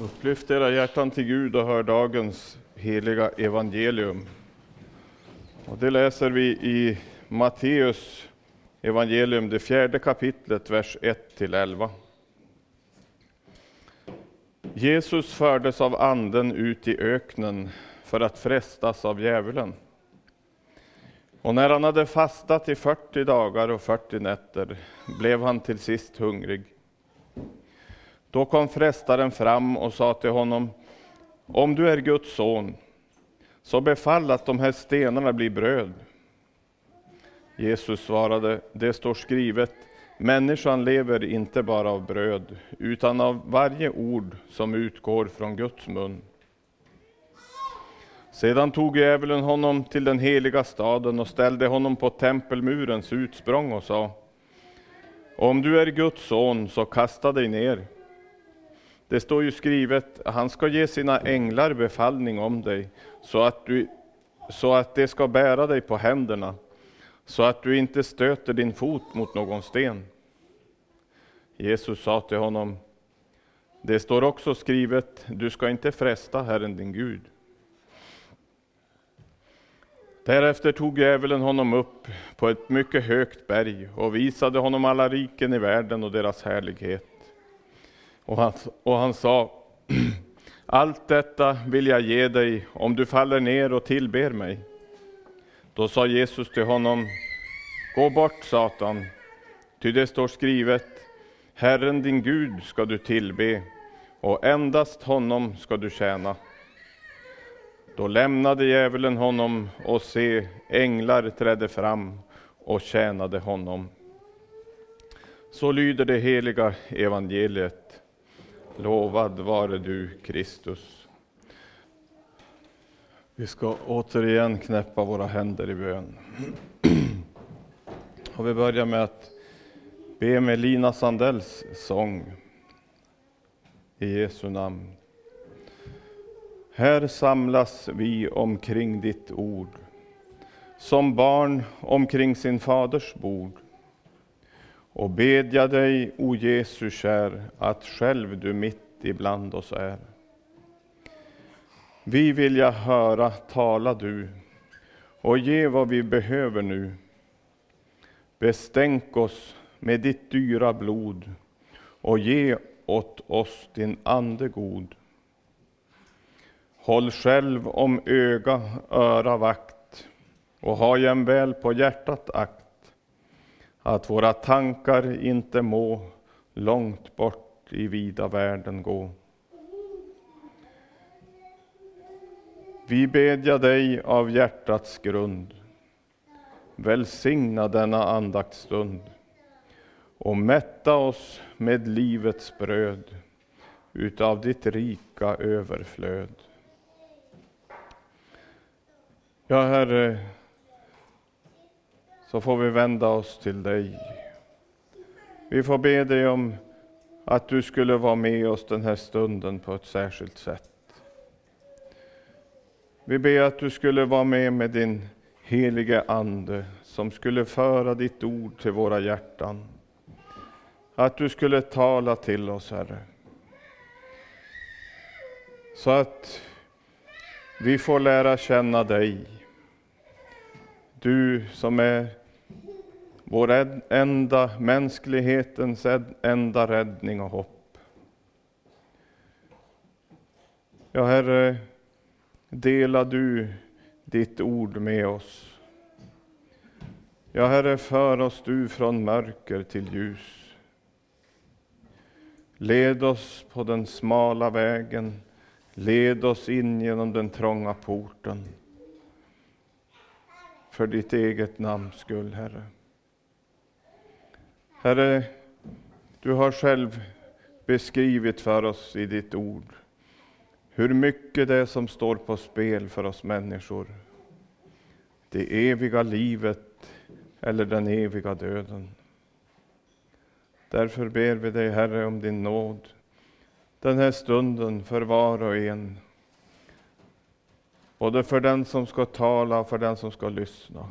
Upplyft era hjärtan till Gud och hör dagens heliga evangelium. Och det läser vi i Matteus evangelium, det fjärde kapitlet, vers 1-11. Jesus fördes av anden ut i öknen för att frestas av djävulen. Och när han hade fastat i 40 dagar och 40 nätter blev han till sist hungrig. Då kom frestaren fram och sa till honom, om du är Guds son, så befall att de här stenarna blir bröd. Jesus svarade, det står skrivet, människan lever inte bara av bröd, utan av varje ord som utgår från Guds mun. Sedan tog djävulen honom till den heliga staden och ställde honom på tempelmurens utsprång och sa, om du är Guds son, så kasta dig ner. Det står ju skrivet, han ska ge sina änglar befallning om dig, så att, du, så att de ska bära dig på händerna, så att du inte stöter din fot mot någon sten. Jesus sa till honom, det står också skrivet, du ska inte fresta Herren din Gud. Därefter tog djävulen honom upp på ett mycket högt berg och visade honom alla riken i världen och deras härlighet. Och han, och han sa, allt detta vill jag ge dig om du faller ner och tillber mig. Då sa Jesus till honom, gå bort Satan, ty det står skrivet, Herren din Gud ska du tillbe och endast honom ska du tjäna. Då lämnade djävulen honom och se, änglar trädde fram och tjänade honom. Så lyder det heliga evangeliet. Lovad vare du, Kristus. Vi ska återigen knäppa våra händer i bön. Och vi börjar med att be med Lina Sandells sång. I Jesu namn. Här samlas vi omkring ditt ord, som barn omkring sin faders bord. Och bedja dig, o Jesu kär, att själv du mitt ibland oss är. Vi vilja höra, tala du, och ge vad vi behöver nu. Bestänk oss med ditt dyra blod och ge åt oss din Ande god. Håll själv om öga, öra vakt och ha jämväl på hjärtat akt att våra tankar inte må långt bort i vida världen gå. Vi bedja dig av hjärtats grund, välsigna denna andaktsstund och mätta oss med livets bröd utav ditt rika överflöd. Ja, Herre, så får vi vända oss till dig. Vi får be dig om att du skulle vara med oss den här stunden på ett särskilt sätt. Vi ber att du skulle vara med med din helige Ande som skulle föra ditt ord till våra hjärtan. Att du skulle tala till oss, Herre. Så att vi får lära känna dig. Du som är vår enda, mänsklighetens enda räddning och hopp. Ja, Herre, dela du ditt ord med oss. Ja, Herre, för oss du från mörker till ljus. Led oss på den smala vägen, led oss in genom den trånga porten. För ditt eget namns skull, Herre. Herre, du har själv beskrivit för oss i ditt ord hur mycket det är som står på spel för oss människor. Det eviga livet eller den eviga döden. Därför ber vi dig, Herre, om din nåd den här stunden för var och en. Både för den som ska tala och för den som ska lyssna.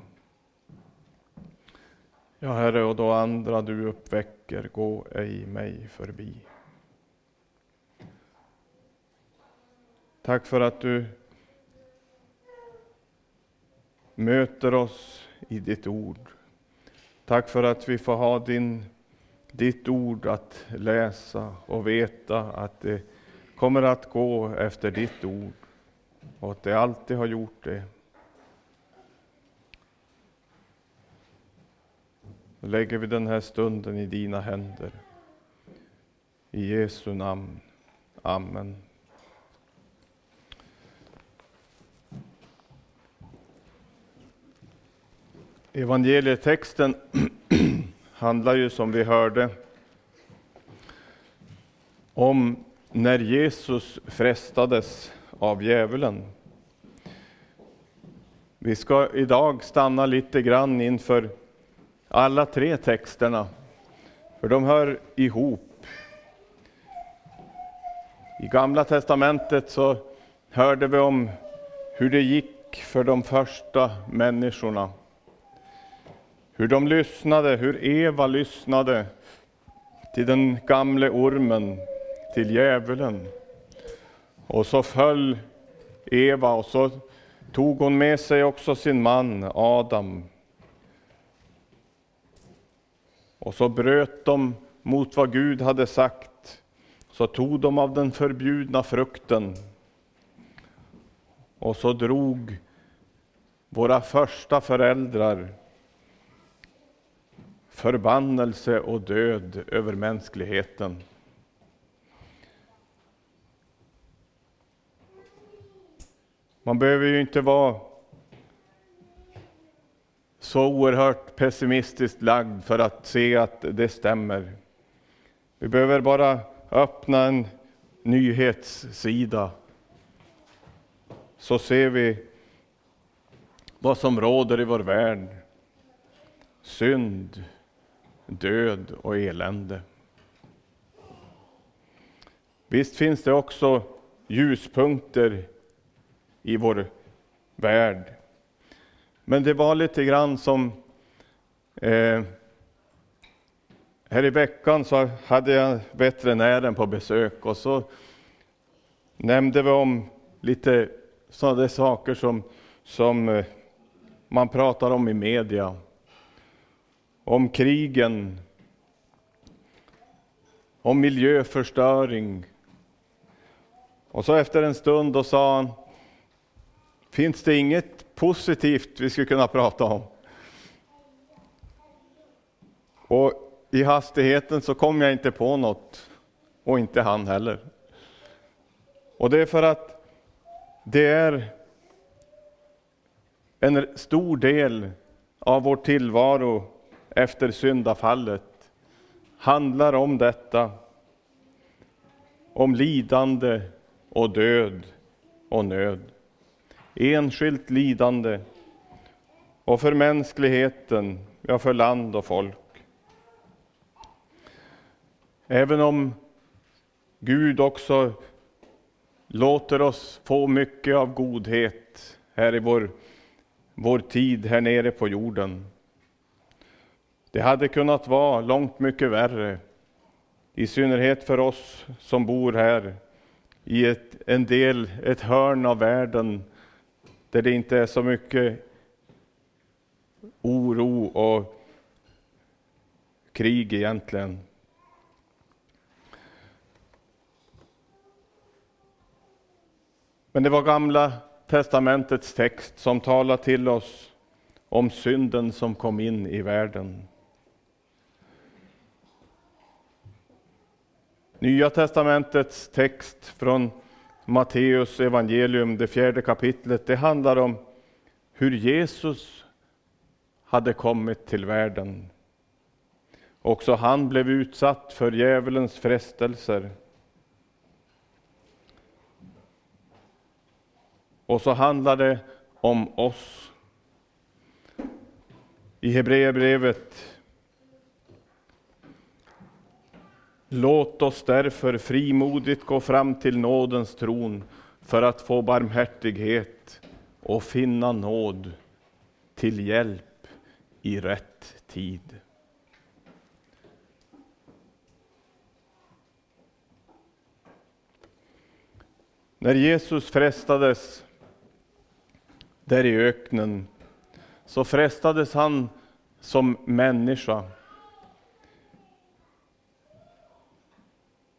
Ja, Herre, och då andra du uppväcker, gå ej mig förbi. Tack för att du möter oss i ditt ord. Tack för att vi får ha din, ditt ord att läsa och veta att det kommer att gå efter ditt ord och att det alltid har gjort det. Då lägger vi den här stunden i dina händer. I Jesu namn. Amen. Evangelietexten handlar ju som vi hörde om när Jesus frestades av djävulen. Vi ska idag stanna lite grann inför alla tre texterna, för de hör ihop. I Gamla testamentet så hörde vi om hur det gick för de första människorna. Hur de lyssnade, hur Eva lyssnade till den gamle ormen, till djävulen. Och så föll Eva och så tog hon med sig också sin man Adam. Och så bröt de mot vad Gud hade sagt. Så tog de av den förbjudna frukten. Och så drog våra första föräldrar förbannelse och död över mänskligheten. Man behöver ju inte vara så oerhört pessimistiskt lagd för att se att det stämmer. Vi behöver bara öppna en nyhetssida så ser vi vad som råder i vår värld. Synd, död och elände. Visst finns det också ljuspunkter i vår värld. Men det var lite grann som eh, här i veckan så hade jag veterinären på besök och så nämnde vi om lite sådana saker som, som eh, man pratar om i media. Om krigen, om miljöförstöring. Och så efter en stund då sa han, finns det inget positivt vi skulle kunna prata om? Och i hastigheten så kom jag inte på något, och inte han heller. Och det är för att det är en stor del av vår tillvaro efter syndafallet handlar om detta. Om lidande och död och nöd. Enskilt lidande och för mänskligheten, ja för land och folk. Även om Gud också låter oss få mycket av godhet här i vår, vår tid här nere på jorden. Det hade kunnat vara långt mycket värre, i synnerhet för oss som bor här i ett, en del, ett hörn av världen där det inte är så mycket oro och krig egentligen. Men det var Gamla testamentets text som talar till oss om synden som kom in i världen. Nya testamentets text från Matteus evangelium, det fjärde kapitlet, det handlar om hur Jesus hade kommit till världen. Också han blev utsatt för djävulens frestelser. Och så handlar det om oss. I Hebreerbrevet Låt oss därför frimodigt gå fram till nådens tron för att få barmhärtighet och finna nåd till hjälp i rätt tid. När Jesus frestades där i öknen så frestades han som människa.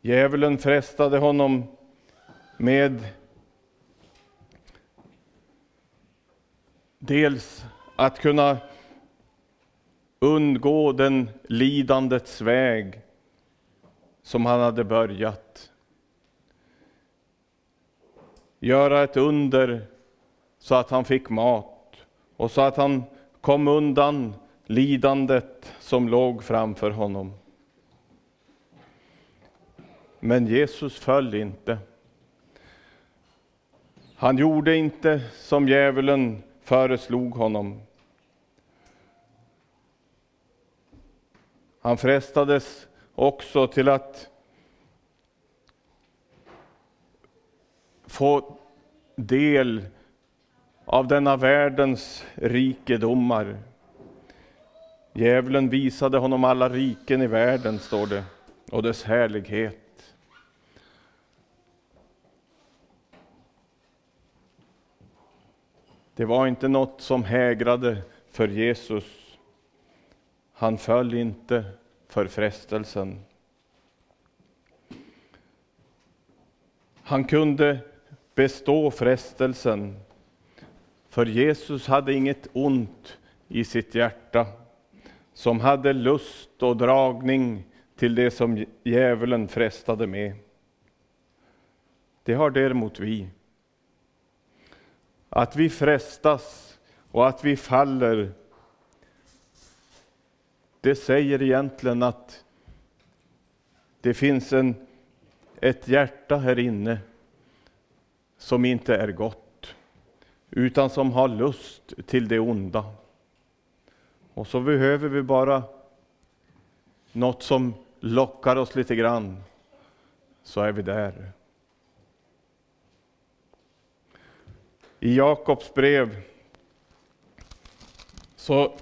Djävulen frestade honom med dels att kunna undgå den lidandets väg som han hade börjat. Göra ett under så att han fick mat och så att han kom undan lidandet som låg framför honom. Men Jesus föll inte. Han gjorde inte som djävulen föreslog honom. Han frestades också till att få del av denna världens rikedomar. Djävulen visade honom alla riken i världen, står det, och dess härlighet. Det var inte något som hägrade för Jesus. Han föll inte för frestelsen. Han kunde bestå frestelsen, för Jesus hade inget ont i sitt hjärta som hade lust och dragning till det som djävulen frestade med. Det har däremot vi. Att vi frestas och att vi faller, det säger egentligen att det finns en, ett hjärta här inne som inte är gott, utan som har lust till det onda. Och så behöver vi bara något som lockar oss lite grann, så är vi där. I Jakobs brev så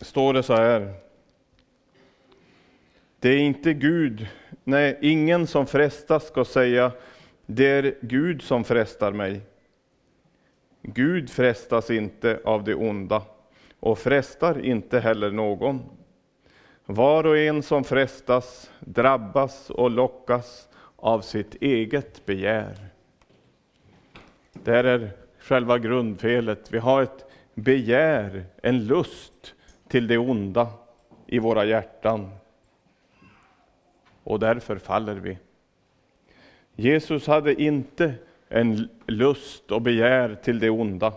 står det så här. Det är inte Gud, nej, ingen som frestas ska säga det är Gud som frestar mig. Gud frestas inte av det onda och frestar inte heller någon. Var och en som frestas drabbas och lockas av sitt eget begär. Det är själva grundfelet. Vi har ett begär, en lust till det onda i våra hjärtan. Och därför faller vi. Jesus hade inte en lust och begär till det onda.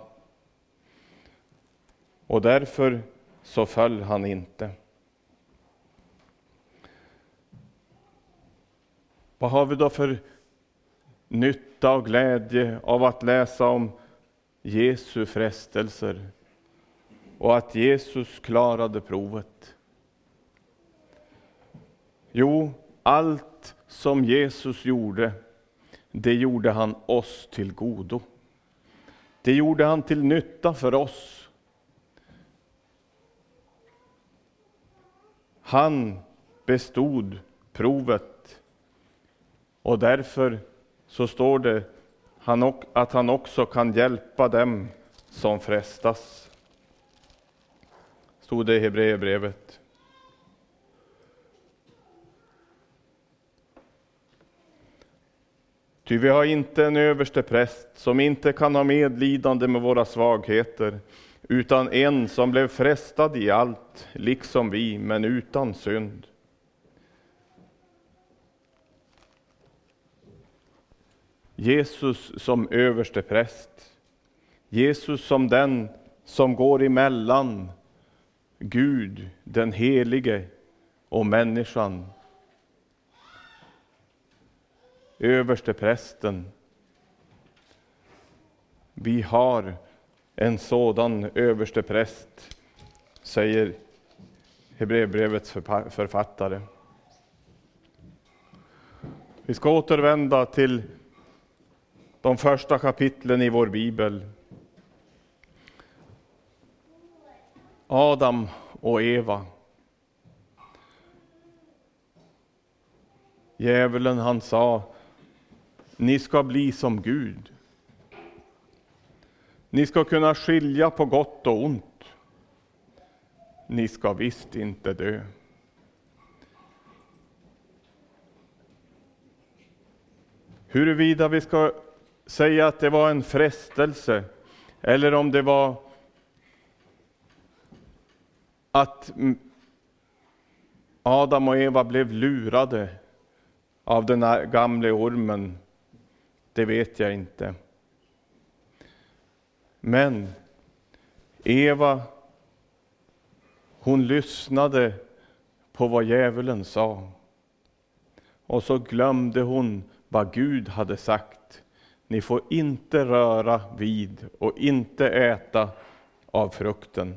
Och därför så föll han inte. Vad har vi då för nytta och glädje av att läsa om Jesu frestelser och att Jesus klarade provet? Jo, allt som Jesus gjorde, det gjorde han oss till godo. Det gjorde han till nytta för oss. Han bestod provet och därför så står det att han också kan hjälpa dem som frestas. Stod det i Hebreerbrevet. Ty vi har inte en överste präst som inte kan ha medlidande med våra svagheter, utan en som blev frestad i allt, liksom vi, men utan synd. Jesus som överste präst. Jesus som den som går emellan Gud, den helige, och människan. Överste prästen. Vi har en sådan överste präst, säger Hebreerbrevets författare. Vi ska återvända till de första kapitlen i vår bibel. Adam och Eva. Djävulen han sa, ni ska bli som Gud. Ni ska kunna skilja på gott och ont. Ni ska visst inte dö. Huruvida vi ska säga att det var en frestelse eller om det var att Adam och Eva blev lurade av den här gamle ormen, det vet jag inte. Men Eva, hon lyssnade på vad djävulen sa. Och så glömde hon vad Gud hade sagt. Ni får inte röra vid och inte äta av frukten.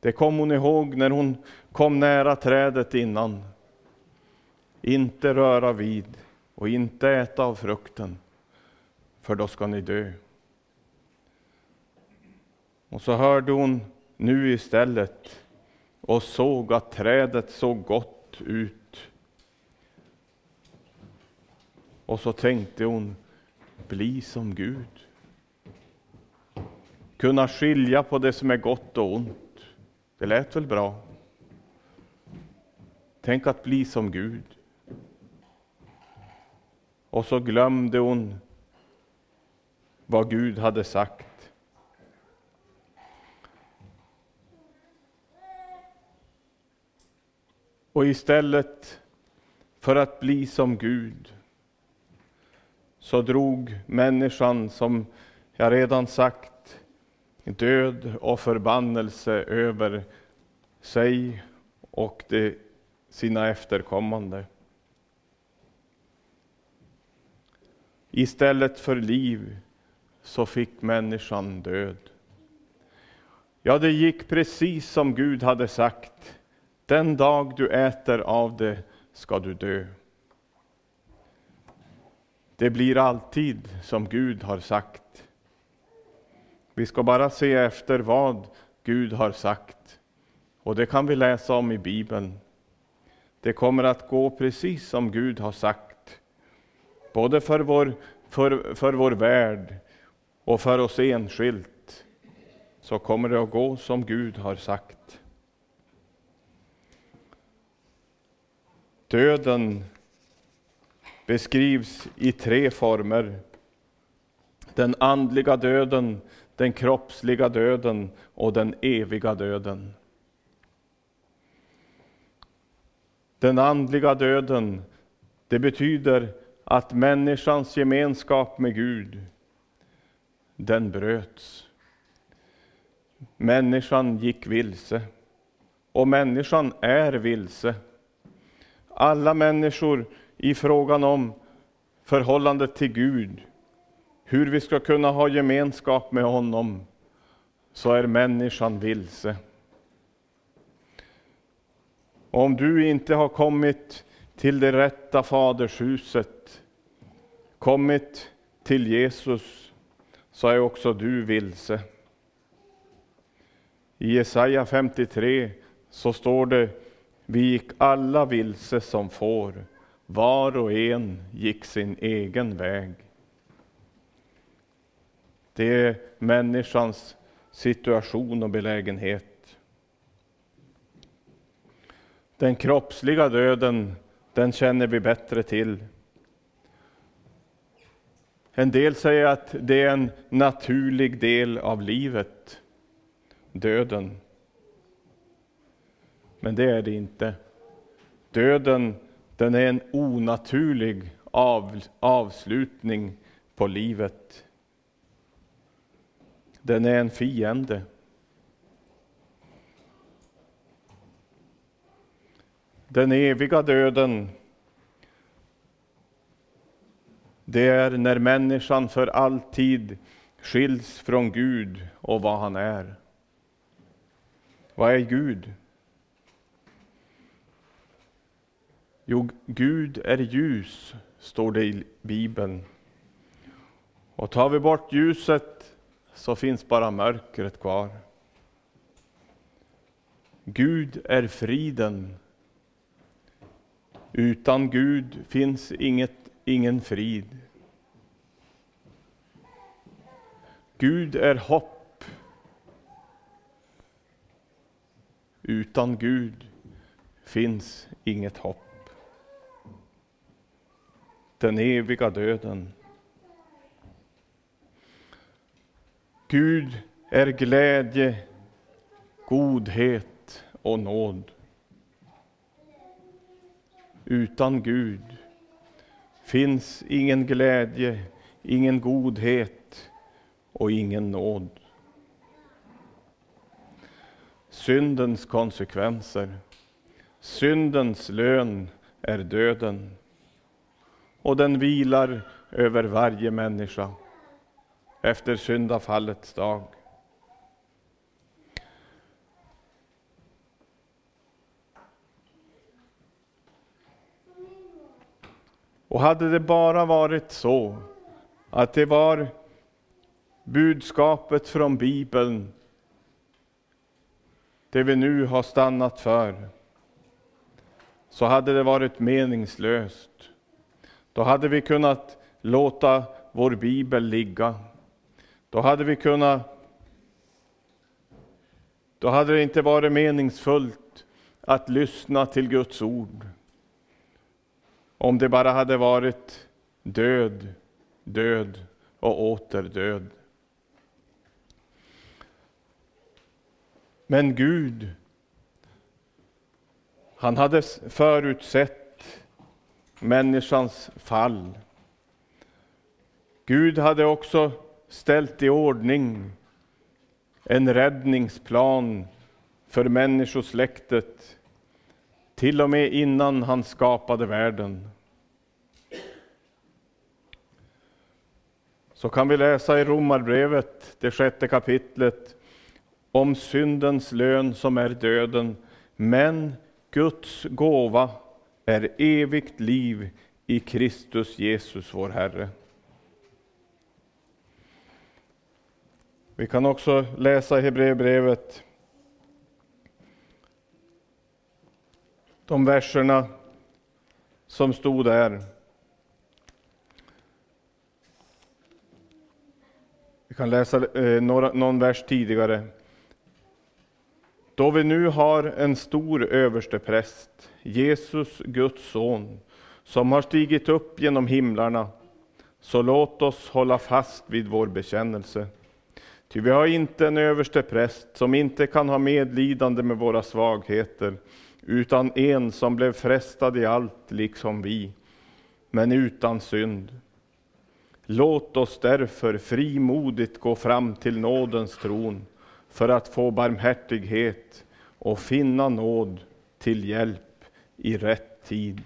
Det kom hon ihåg när hon kom nära trädet innan. Inte röra vid och inte äta av frukten, för då ska ni dö. Och så hörde hon nu istället och såg att trädet såg gott ut. Och så tänkte hon, bli som Gud. Kunna skilja på det som är gott och ont. Det lät väl bra? Tänk att bli som Gud. Och så glömde hon vad Gud hade sagt. Och istället för att bli som Gud så drog människan, som jag redan sagt, död och förbannelse över sig och de, sina efterkommande. Istället för liv så fick människan död. Ja, det gick precis som Gud hade sagt. Den dag du äter av det ska du dö. Det blir alltid som Gud har sagt. Vi ska bara se efter vad Gud har sagt. Och det kan vi läsa om i Bibeln. Det kommer att gå precis som Gud har sagt. Både för vår, för, för vår värld och för oss enskilt. Så kommer det att gå som Gud har sagt. Döden beskrivs i tre former. Den andliga döden, den kroppsliga döden och den eviga döden. Den andliga döden, det betyder att människans gemenskap med Gud, den bröts. Människan gick vilse. Och människan är vilse. Alla människor i frågan om förhållandet till Gud, hur vi ska kunna ha gemenskap med honom, så är människan vilse. Om du inte har kommit till det rätta fadershuset, kommit till Jesus, så är också du vilse. I Jesaja 53 så står det, vi gick alla vilse som får, var och en gick sin egen väg. Det är människans situation och belägenhet. Den kroppsliga döden, den känner vi bättre till. En del säger att det är en naturlig del av livet, döden. Men det är det inte. Döden, den är en onaturlig av, avslutning på livet. Den är en fiende. Den eviga döden, det är när människan för alltid skiljs från Gud och vad han är. Vad är Gud? Jo, Gud är ljus, står det i Bibeln. Och tar vi bort ljuset så finns bara mörkret kvar. Gud är friden, Utan Gud finns inget, ingen frid. Gud är hopp. Utan Gud finns inget hopp. Den eviga döden. Gud är glädje, godhet och nåd. Utan Gud finns ingen glädje, ingen godhet och ingen nåd. Syndens konsekvenser, syndens lön är döden och den vilar över varje människa efter syndafallets dag. Och hade det bara varit så att det var budskapet från Bibeln, det vi nu har stannat för, så hade det varit meningslöst. Då hade vi kunnat låta vår bibel ligga. Då hade vi kunnat då hade det inte varit meningsfullt att lyssna till Guds ord. Om det bara hade varit död, död och åter död. Men Gud, han hade förutsett människans fall. Gud hade också ställt i ordning en räddningsplan för människosläktet, till och med innan han skapade världen. Så kan vi läsa i Romarbrevet, det sjätte kapitlet, om syndens lön som är döden, men Guds gåva är evigt liv i Kristus Jesus, vår Herre. Vi kan också läsa i Hebreerbrevet de verserna som stod där. Vi kan läsa eh, några, någon vers tidigare. Då vi nu har en stor överstepräst, Jesus, Guds son, som har stigit upp genom himlarna, så låt oss hålla fast vid vår bekännelse. Ty vi har inte en överstepräst som inte kan ha medlidande med våra svagheter, utan en som blev frestad i allt liksom vi, men utan synd. Låt oss därför frimodigt gå fram till nådens tron för att få barmhärtighet och finna nåd till hjälp i rätt tid.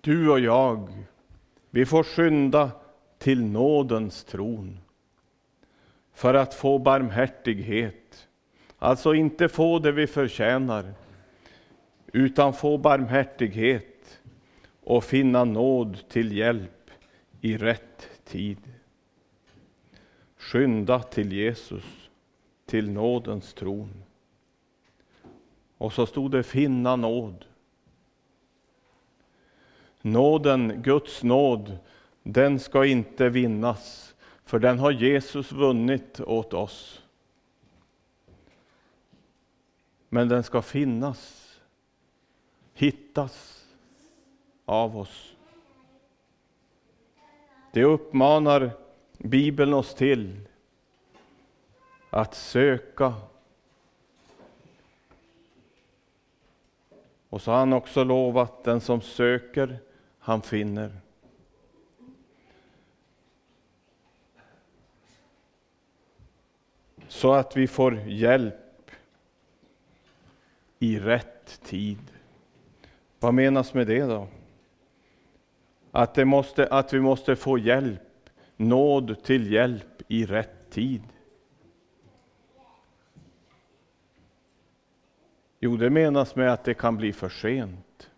Du och jag, vi får skynda till nådens tron för att få barmhärtighet. Alltså inte få det vi förtjänar, utan få barmhärtighet och finna nåd till hjälp i rätt tid. Skynda till Jesus, till nådens tron. Och så stod det finna nåd. Nåden, Guds nåd, den ska inte vinnas, för den har Jesus vunnit åt oss. Men den ska finnas, hittas av oss. Det uppmanar Bibeln oss till att söka. Och så har han också lovat den som söker, han finner. Så att vi får hjälp i rätt tid. Vad menas med det då? Att, det måste, att vi måste få hjälp, nåd till hjälp i rätt tid. Jo, det menas med att det kan bli för sent.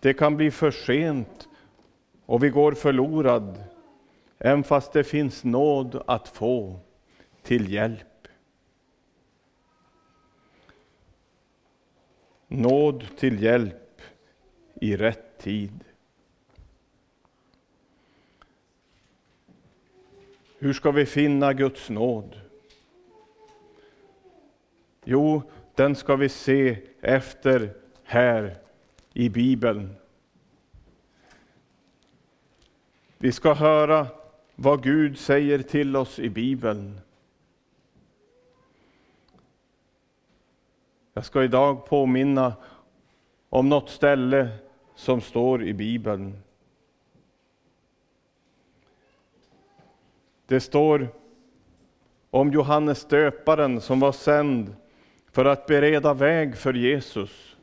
Det kan bli för sent och vi går förlorad, även fast det finns nåd att få till hjälp. Nåd till hjälp i rätt tid. Hur ska vi finna Guds nåd? Jo, den ska vi se efter här i Bibeln. Vi ska höra vad Gud säger till oss i Bibeln. Jag ska idag påminna om något ställe som står i Bibeln. Det står om Johannes döparen som var sänd för att bereda väg för Jesus.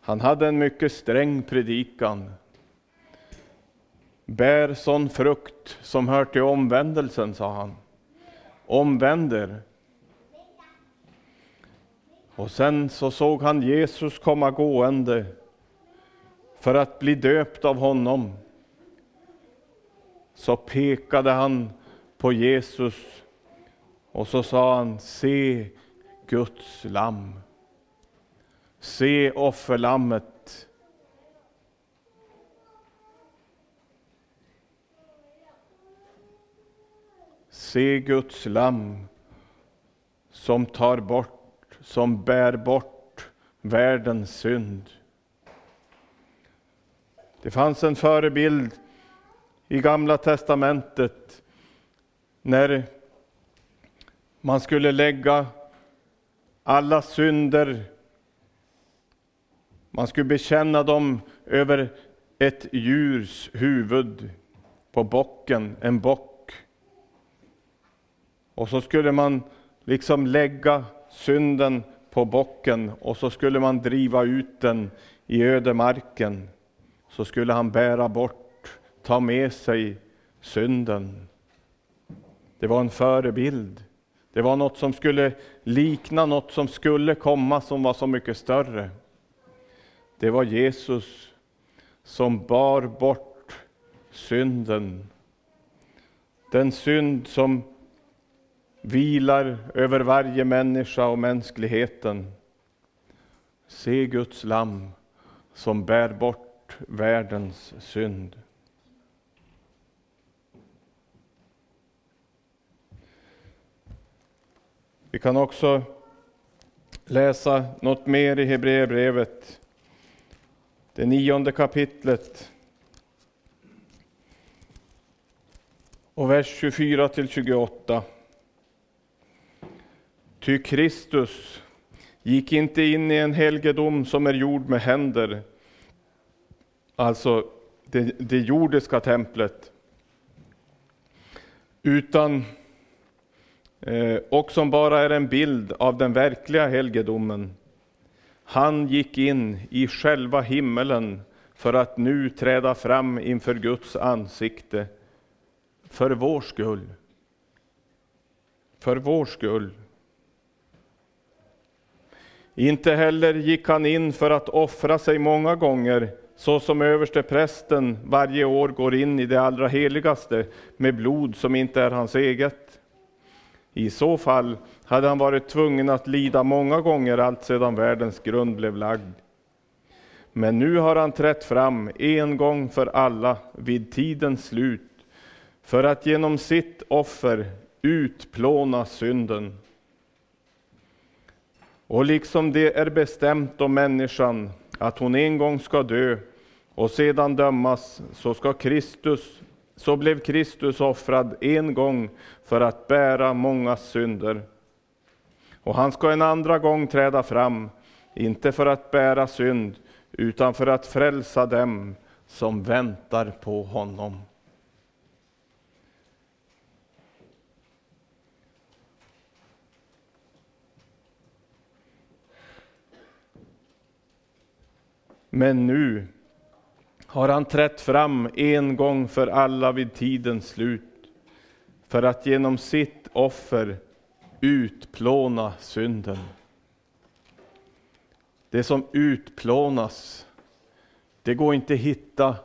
Han hade en mycket sträng predikan. Bär sån frukt som hör till omvändelsen, sa han. Omvänder. Och sen så såg han Jesus komma gående för att bli döpt av honom. Så pekade han på Jesus och så sa han, se Guds lamm. Se offerlammet. Se Guds lamm som tar bort, som bär bort världens synd. Det fanns en förebild i Gamla testamentet när man skulle lägga alla synder, man skulle bekänna dem över ett djurs huvud på bocken, en bock. Och så skulle man liksom lägga synden på bocken och så skulle man driva ut den i ödemarken. Så skulle han bära bort, ta med sig synden. Det var en förebild. Det var något som skulle likna något som skulle komma som var så mycket större. Det var Jesus som bar bort synden. Den synd som vilar över varje människa och mänskligheten. Se Guds lamm som bär bort världens synd. Vi kan också läsa något mer i Hebreerbrevet, det nionde kapitlet. Och vers 24 till 28. Ty Kristus gick inte in i en helgedom som är gjord med händer, alltså det, det jordiska templet, utan Eh, och som bara är en bild av den verkliga helgedomen. Han gick in i själva himmelen för att nu träda fram inför Guds ansikte för vår skull. För vår skull. Inte heller gick han in för att offra sig många gånger, så som överste prästen varje år går in i det allra heligaste med blod som inte är hans eget. I så fall hade han varit tvungen att lida många gånger allt sedan världens grund blev lagd. Men nu har han trätt fram en gång för alla vid tidens slut för att genom sitt offer utplåna synden. Och liksom det är bestämt om människan att hon en gång ska dö och sedan dömas, så ska Kristus så blev Kristus offrad en gång för att bära många synder. Och han ska en andra gång träda fram, inte för att bära synd, utan för att frälsa dem som väntar på honom. Men nu har han trätt fram en gång för alla vid tidens slut, för att genom sitt offer utplåna synden. Det som utplånas, det går inte hitta.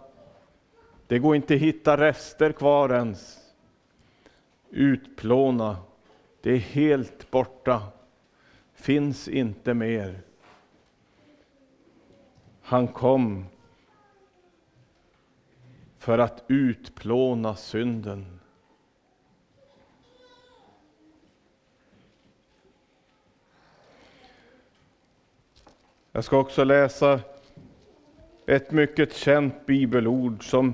Det går inte hitta rester kvar ens. Utplåna, det är helt borta, finns inte mer. Han kom för att utplåna synden. Jag ska också läsa ett mycket känt bibelord som,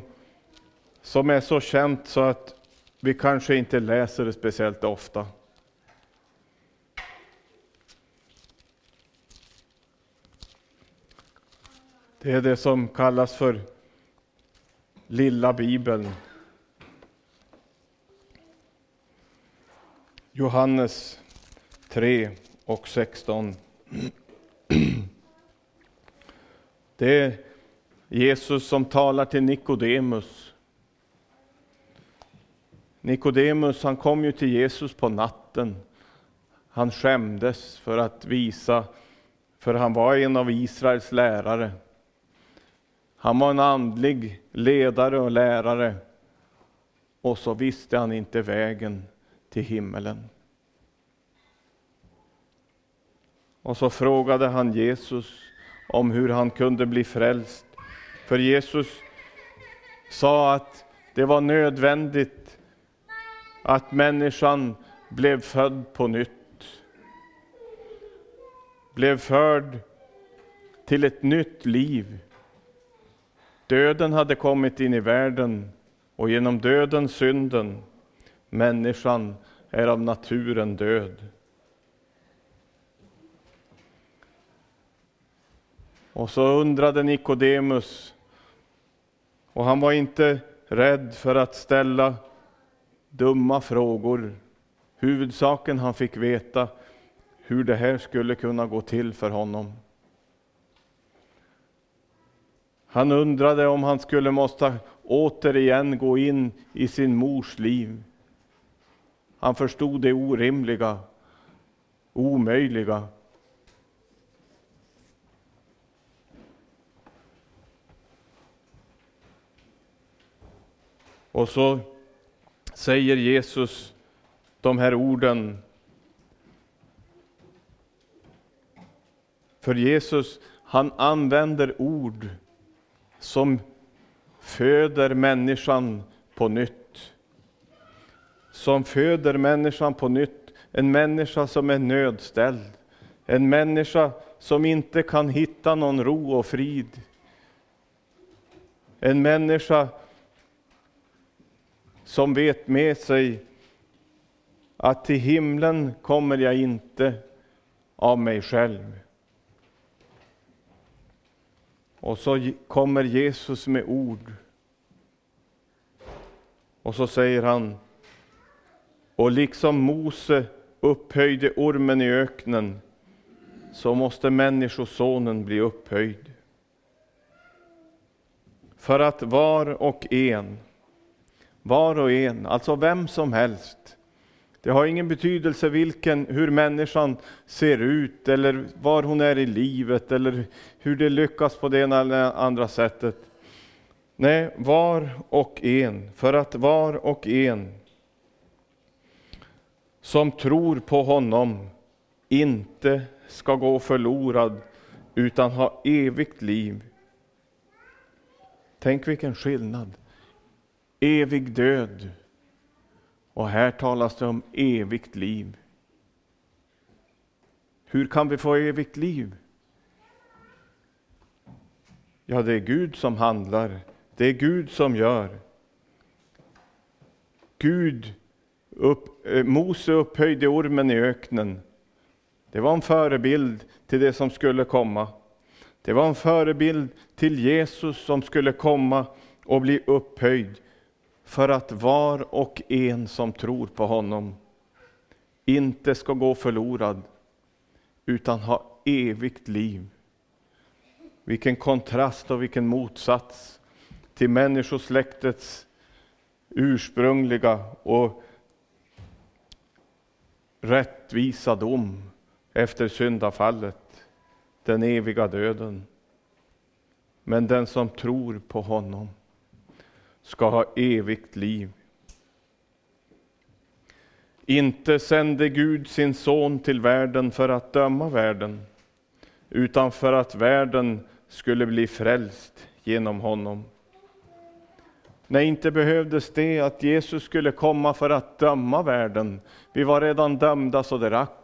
som är så känt så att vi kanske inte läser det speciellt ofta. Det är det som kallas för Lilla Bibeln. Johannes 3 och 16. Det är Jesus som talar till Nikodemus. Nikodemus han kom ju till Jesus på natten. Han skämdes för att visa, för han var en av Israels lärare. Han var en andlig ledare och lärare. Och så visste han inte vägen till himmelen. Och så frågade han Jesus om hur han kunde bli frälst. För Jesus sa att det var nödvändigt att människan blev född på nytt. Blev förd till ett nytt liv. Döden hade kommit in i världen och genom döden synden. Människan är av naturen död. Och så undrade Nikodemus, och han var inte rädd för att ställa dumma frågor. Huvudsaken han fick veta hur det här skulle kunna gå till för honom. Han undrade om han skulle måste återigen gå in i sin mors liv. Han förstod det orimliga, omöjliga. Och så säger Jesus de här orden. För Jesus, han använder ord som föder människan på nytt. Som föder människan på nytt. En människa som är nödställd. En människa som inte kan hitta någon ro och frid. En människa som vet med sig att till himlen kommer jag inte av mig själv. Och så kommer Jesus med ord. Och så säger han, och liksom Mose upphöjde ormen i öknen, så måste Människosonen bli upphöjd. För att var och en var och en, alltså vem som helst. Det har ingen betydelse vilken, hur människan ser ut eller var hon är i livet eller hur det lyckas på det ena eller andra sättet. Nej, var och en, för att var och en som tror på honom inte ska gå förlorad utan ha evigt liv. Tänk vilken skillnad evig död. Och här talas det om evigt liv. Hur kan vi få evigt liv? Ja, det är Gud som handlar. Det är Gud som gör. Gud, upp, eh, Mose upphöjde ormen i öknen. Det var en förebild till det som skulle komma. Det var en förebild till Jesus som skulle komma och bli upphöjd för att var och en som tror på honom inte ska gå förlorad utan ha evigt liv. Vilken kontrast och vilken motsats till människosläktets ursprungliga och rättvisa dom efter syndafallet, den eviga döden. Men den som tror på honom ska ha evigt liv. Inte sände Gud sin son till världen för att döma världen, utan för att världen skulle bli frälst genom honom. Nej, inte behövdes det att Jesus skulle komma för att döma världen. Vi var redan dömda så det rack.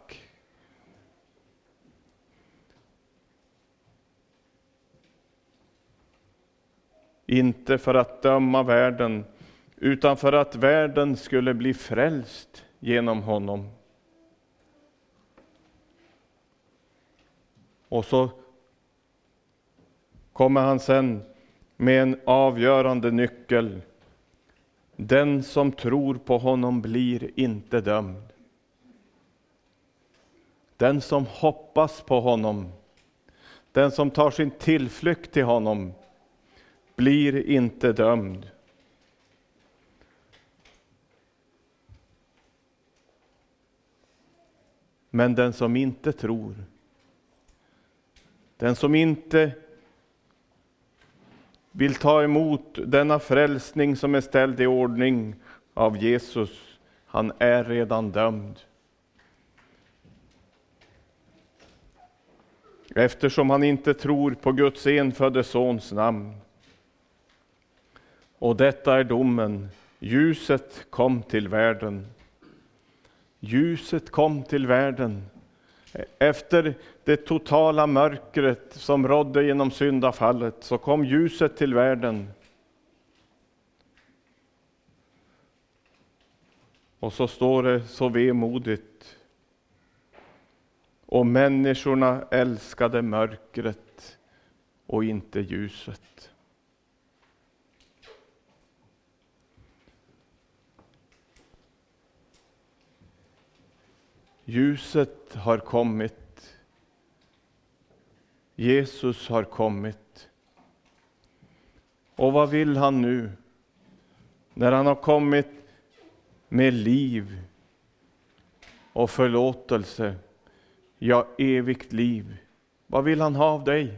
Inte för att döma världen, utan för att världen skulle bli frälst genom honom. Och så kommer han sen med en avgörande nyckel. Den som tror på honom blir inte dömd. Den som hoppas på honom, den som tar sin tillflykt till honom, blir inte dömd. Men den som inte tror, den som inte vill ta emot denna frälsning som är ställd i ordning av Jesus, han är redan dömd. Eftersom han inte tror på Guds enfödde Sons namn. Och detta är domen. Ljuset kom till världen. Ljuset kom till världen. Efter det totala mörkret som rådde genom syndafallet så kom ljuset till världen. Och så står det så vemodigt. Och människorna älskade mörkret och inte ljuset. Ljuset har kommit. Jesus har kommit. Och vad vill han nu? När han har kommit med liv och förlåtelse, ja, evigt liv. Vad vill han ha av dig?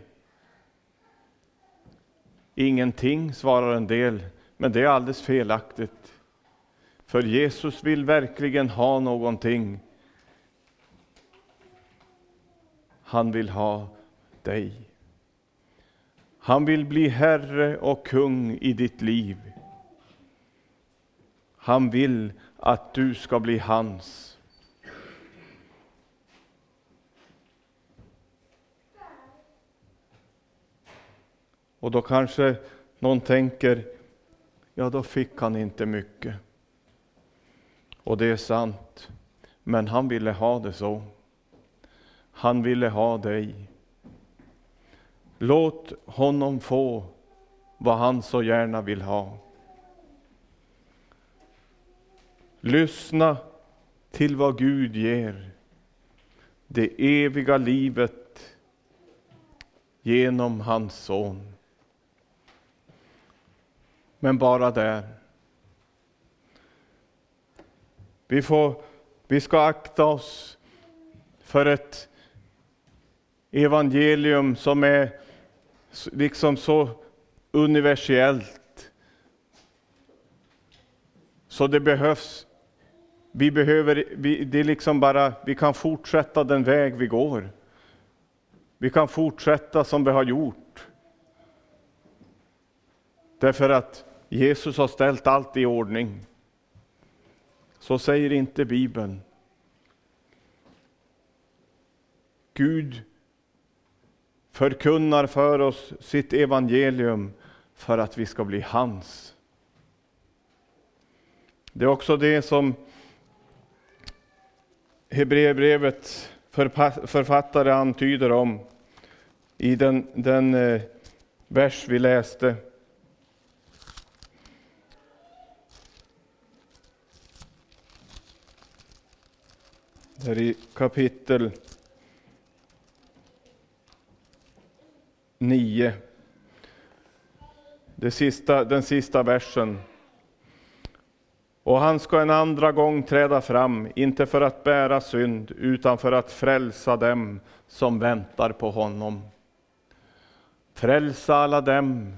Ingenting, svarar en del, men det är alldeles felaktigt. För Jesus vill verkligen ha någonting Han vill ha dig. Han vill bli Herre och kung i ditt liv. Han vill att du ska bli hans. Och då kanske någon tänker, ja då fick han inte mycket. Och det är sant, men han ville ha det så. Han ville ha dig. Låt honom få vad han så gärna vill ha. Lyssna till vad Gud ger, det eviga livet genom hans son. Men bara där. Vi, får, vi ska akta oss för ett evangelium som är liksom så universellt. Så det behövs, vi behöver, vi, det är liksom bara, vi kan fortsätta den väg vi går. Vi kan fortsätta som vi har gjort. Därför att Jesus har ställt allt i ordning. Så säger inte Bibeln. Gud förkunnar för oss sitt evangelium för att vi ska bli hans. Det är också det som Hebreerbrevets författare antyder om i den, den eh, vers vi läste. Där i kapitel 9. Det sista, den sista versen. Och han ska en andra gång träda fram, inte för att bära synd, utan för att frälsa dem som väntar på honom. Frälsa alla dem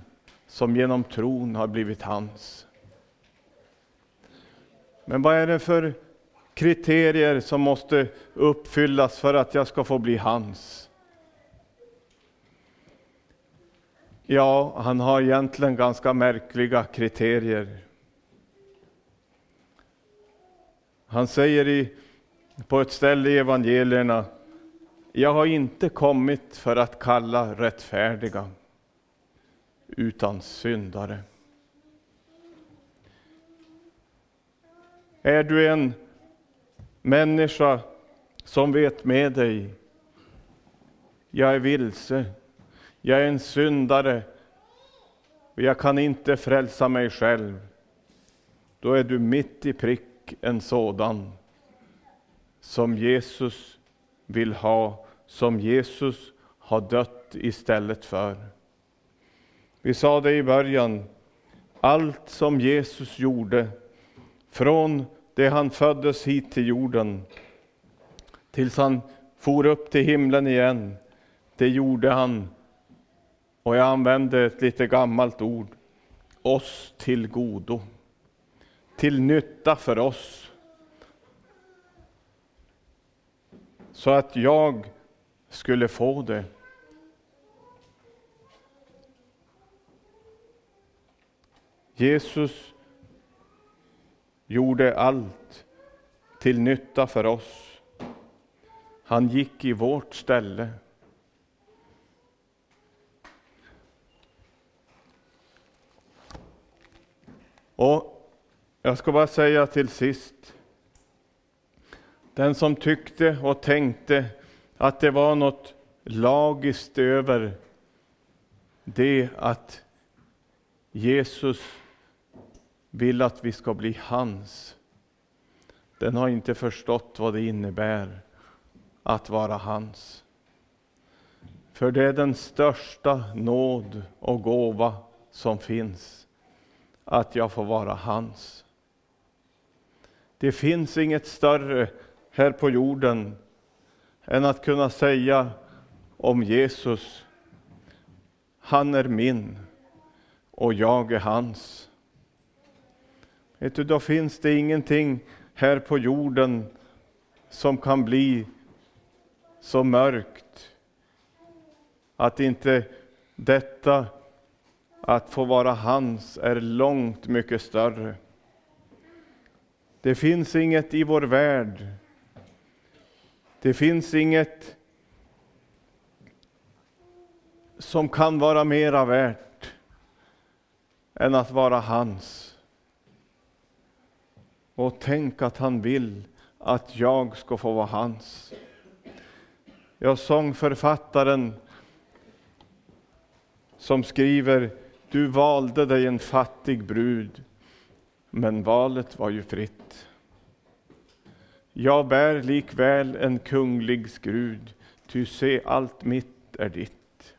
som genom tron har blivit hans. Men vad är det för kriterier som måste uppfyllas för att jag ska få bli hans? Ja, han har egentligen ganska märkliga kriterier. Han säger i, på ett ställe i evangelierna, jag har inte kommit för att kalla rättfärdiga, utan syndare. Är du en människa som vet med dig, jag är vilse, jag är en syndare och jag kan inte frälsa mig själv. Då är du mitt i prick en sådan som Jesus vill ha, som Jesus har dött istället för. Vi sa det i början, allt som Jesus gjorde, från det han föddes hit till jorden, tills han for upp till himlen igen, det gjorde han och jag använder ett lite gammalt ord, oss till godo. Till nytta för oss. Så att jag skulle få det. Jesus gjorde allt till nytta för oss. Han gick i vårt ställe. Och jag ska bara säga till sist. Den som tyckte och tänkte att det var något lagiskt över det att Jesus vill att vi ska bli hans. Den har inte förstått vad det innebär att vara hans. För det är den största nåd och gåva som finns att jag får vara hans. Det finns inget större här på jorden än att kunna säga om Jesus, han är min och jag är hans. Vet du, då finns det ingenting här på jorden som kan bli så mörkt att inte detta att få vara hans är långt mycket större. Det finns inget i vår värld. Det finns inget som kan vara mera värt än att vara hans. Och tänk att han vill att jag ska få vara hans. Jag sångförfattaren som skriver du valde dig en fattig brud, men valet var ju fritt. Jag bär likväl en kunglig skrud, ty se allt mitt är ditt.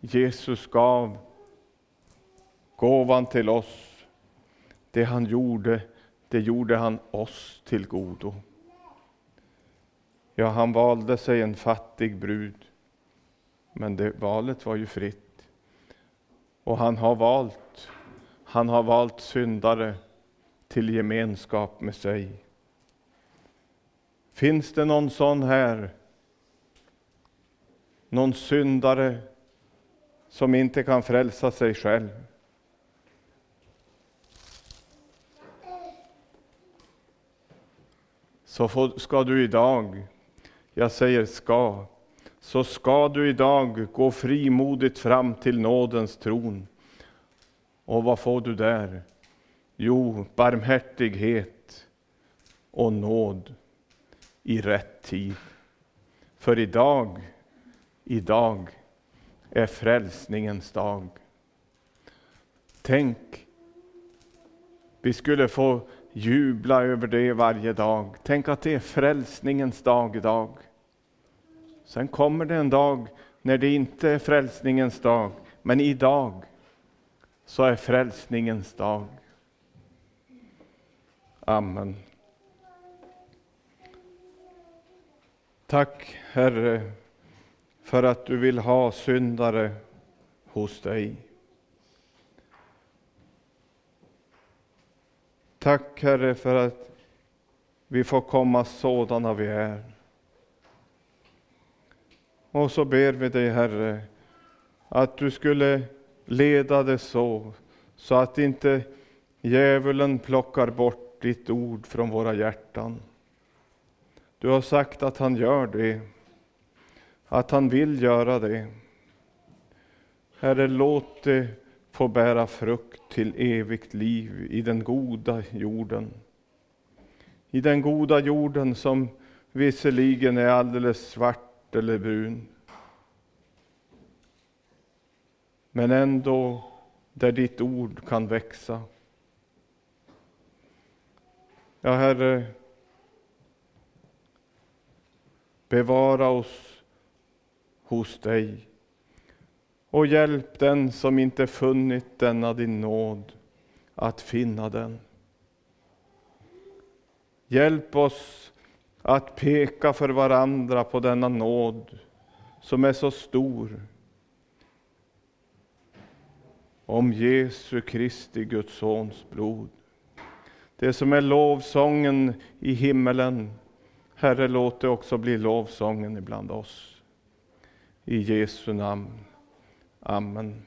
Jesus gav gåvan till oss. Det han gjorde, det gjorde han oss till godo. Ja, han valde sig en fattig brud, men det valet var ju fritt. Och han har valt, han har valt syndare till gemenskap med sig. Finns det någon sån här? Någon syndare som inte kan frälsa sig själv? Så ska du idag, jag säger ska, så ska du idag gå frimodigt fram till nådens tron. Och vad får du där? Jo, barmhärtighet och nåd i rätt tid. För idag, idag är frälsningens dag. Tänk, vi skulle få jubla över det varje dag. Tänk att det är frälsningens dag idag. Sen kommer det en dag när det inte är frälsningens dag, men idag så är frälsningens dag. Amen. Tack Herre för att du vill ha syndare hos dig. Tack Herre för att vi får komma sådana vi är. Och så ber vi dig Herre Att du skulle leda det så, så att inte djävulen plockar bort ditt ord från våra hjärtan. Du har sagt att han gör det, att han vill göra det. Herre, låt det få bära frukt till evigt liv i den goda jorden. I den goda jorden som visserligen är alldeles svart svart eller brun. Men ändå där ditt ord kan växa. Ja, Herre, bevara oss hos dig och hjälp den som inte funnit denna din nåd att finna den. Hjälp oss att peka för varandra på denna nåd som är så stor. Om Jesu Kristi, Guds Sons blod. Det som är lovsången i himmelen, Herre, låt det också bli lovsången ibland oss. I Jesu namn. Amen.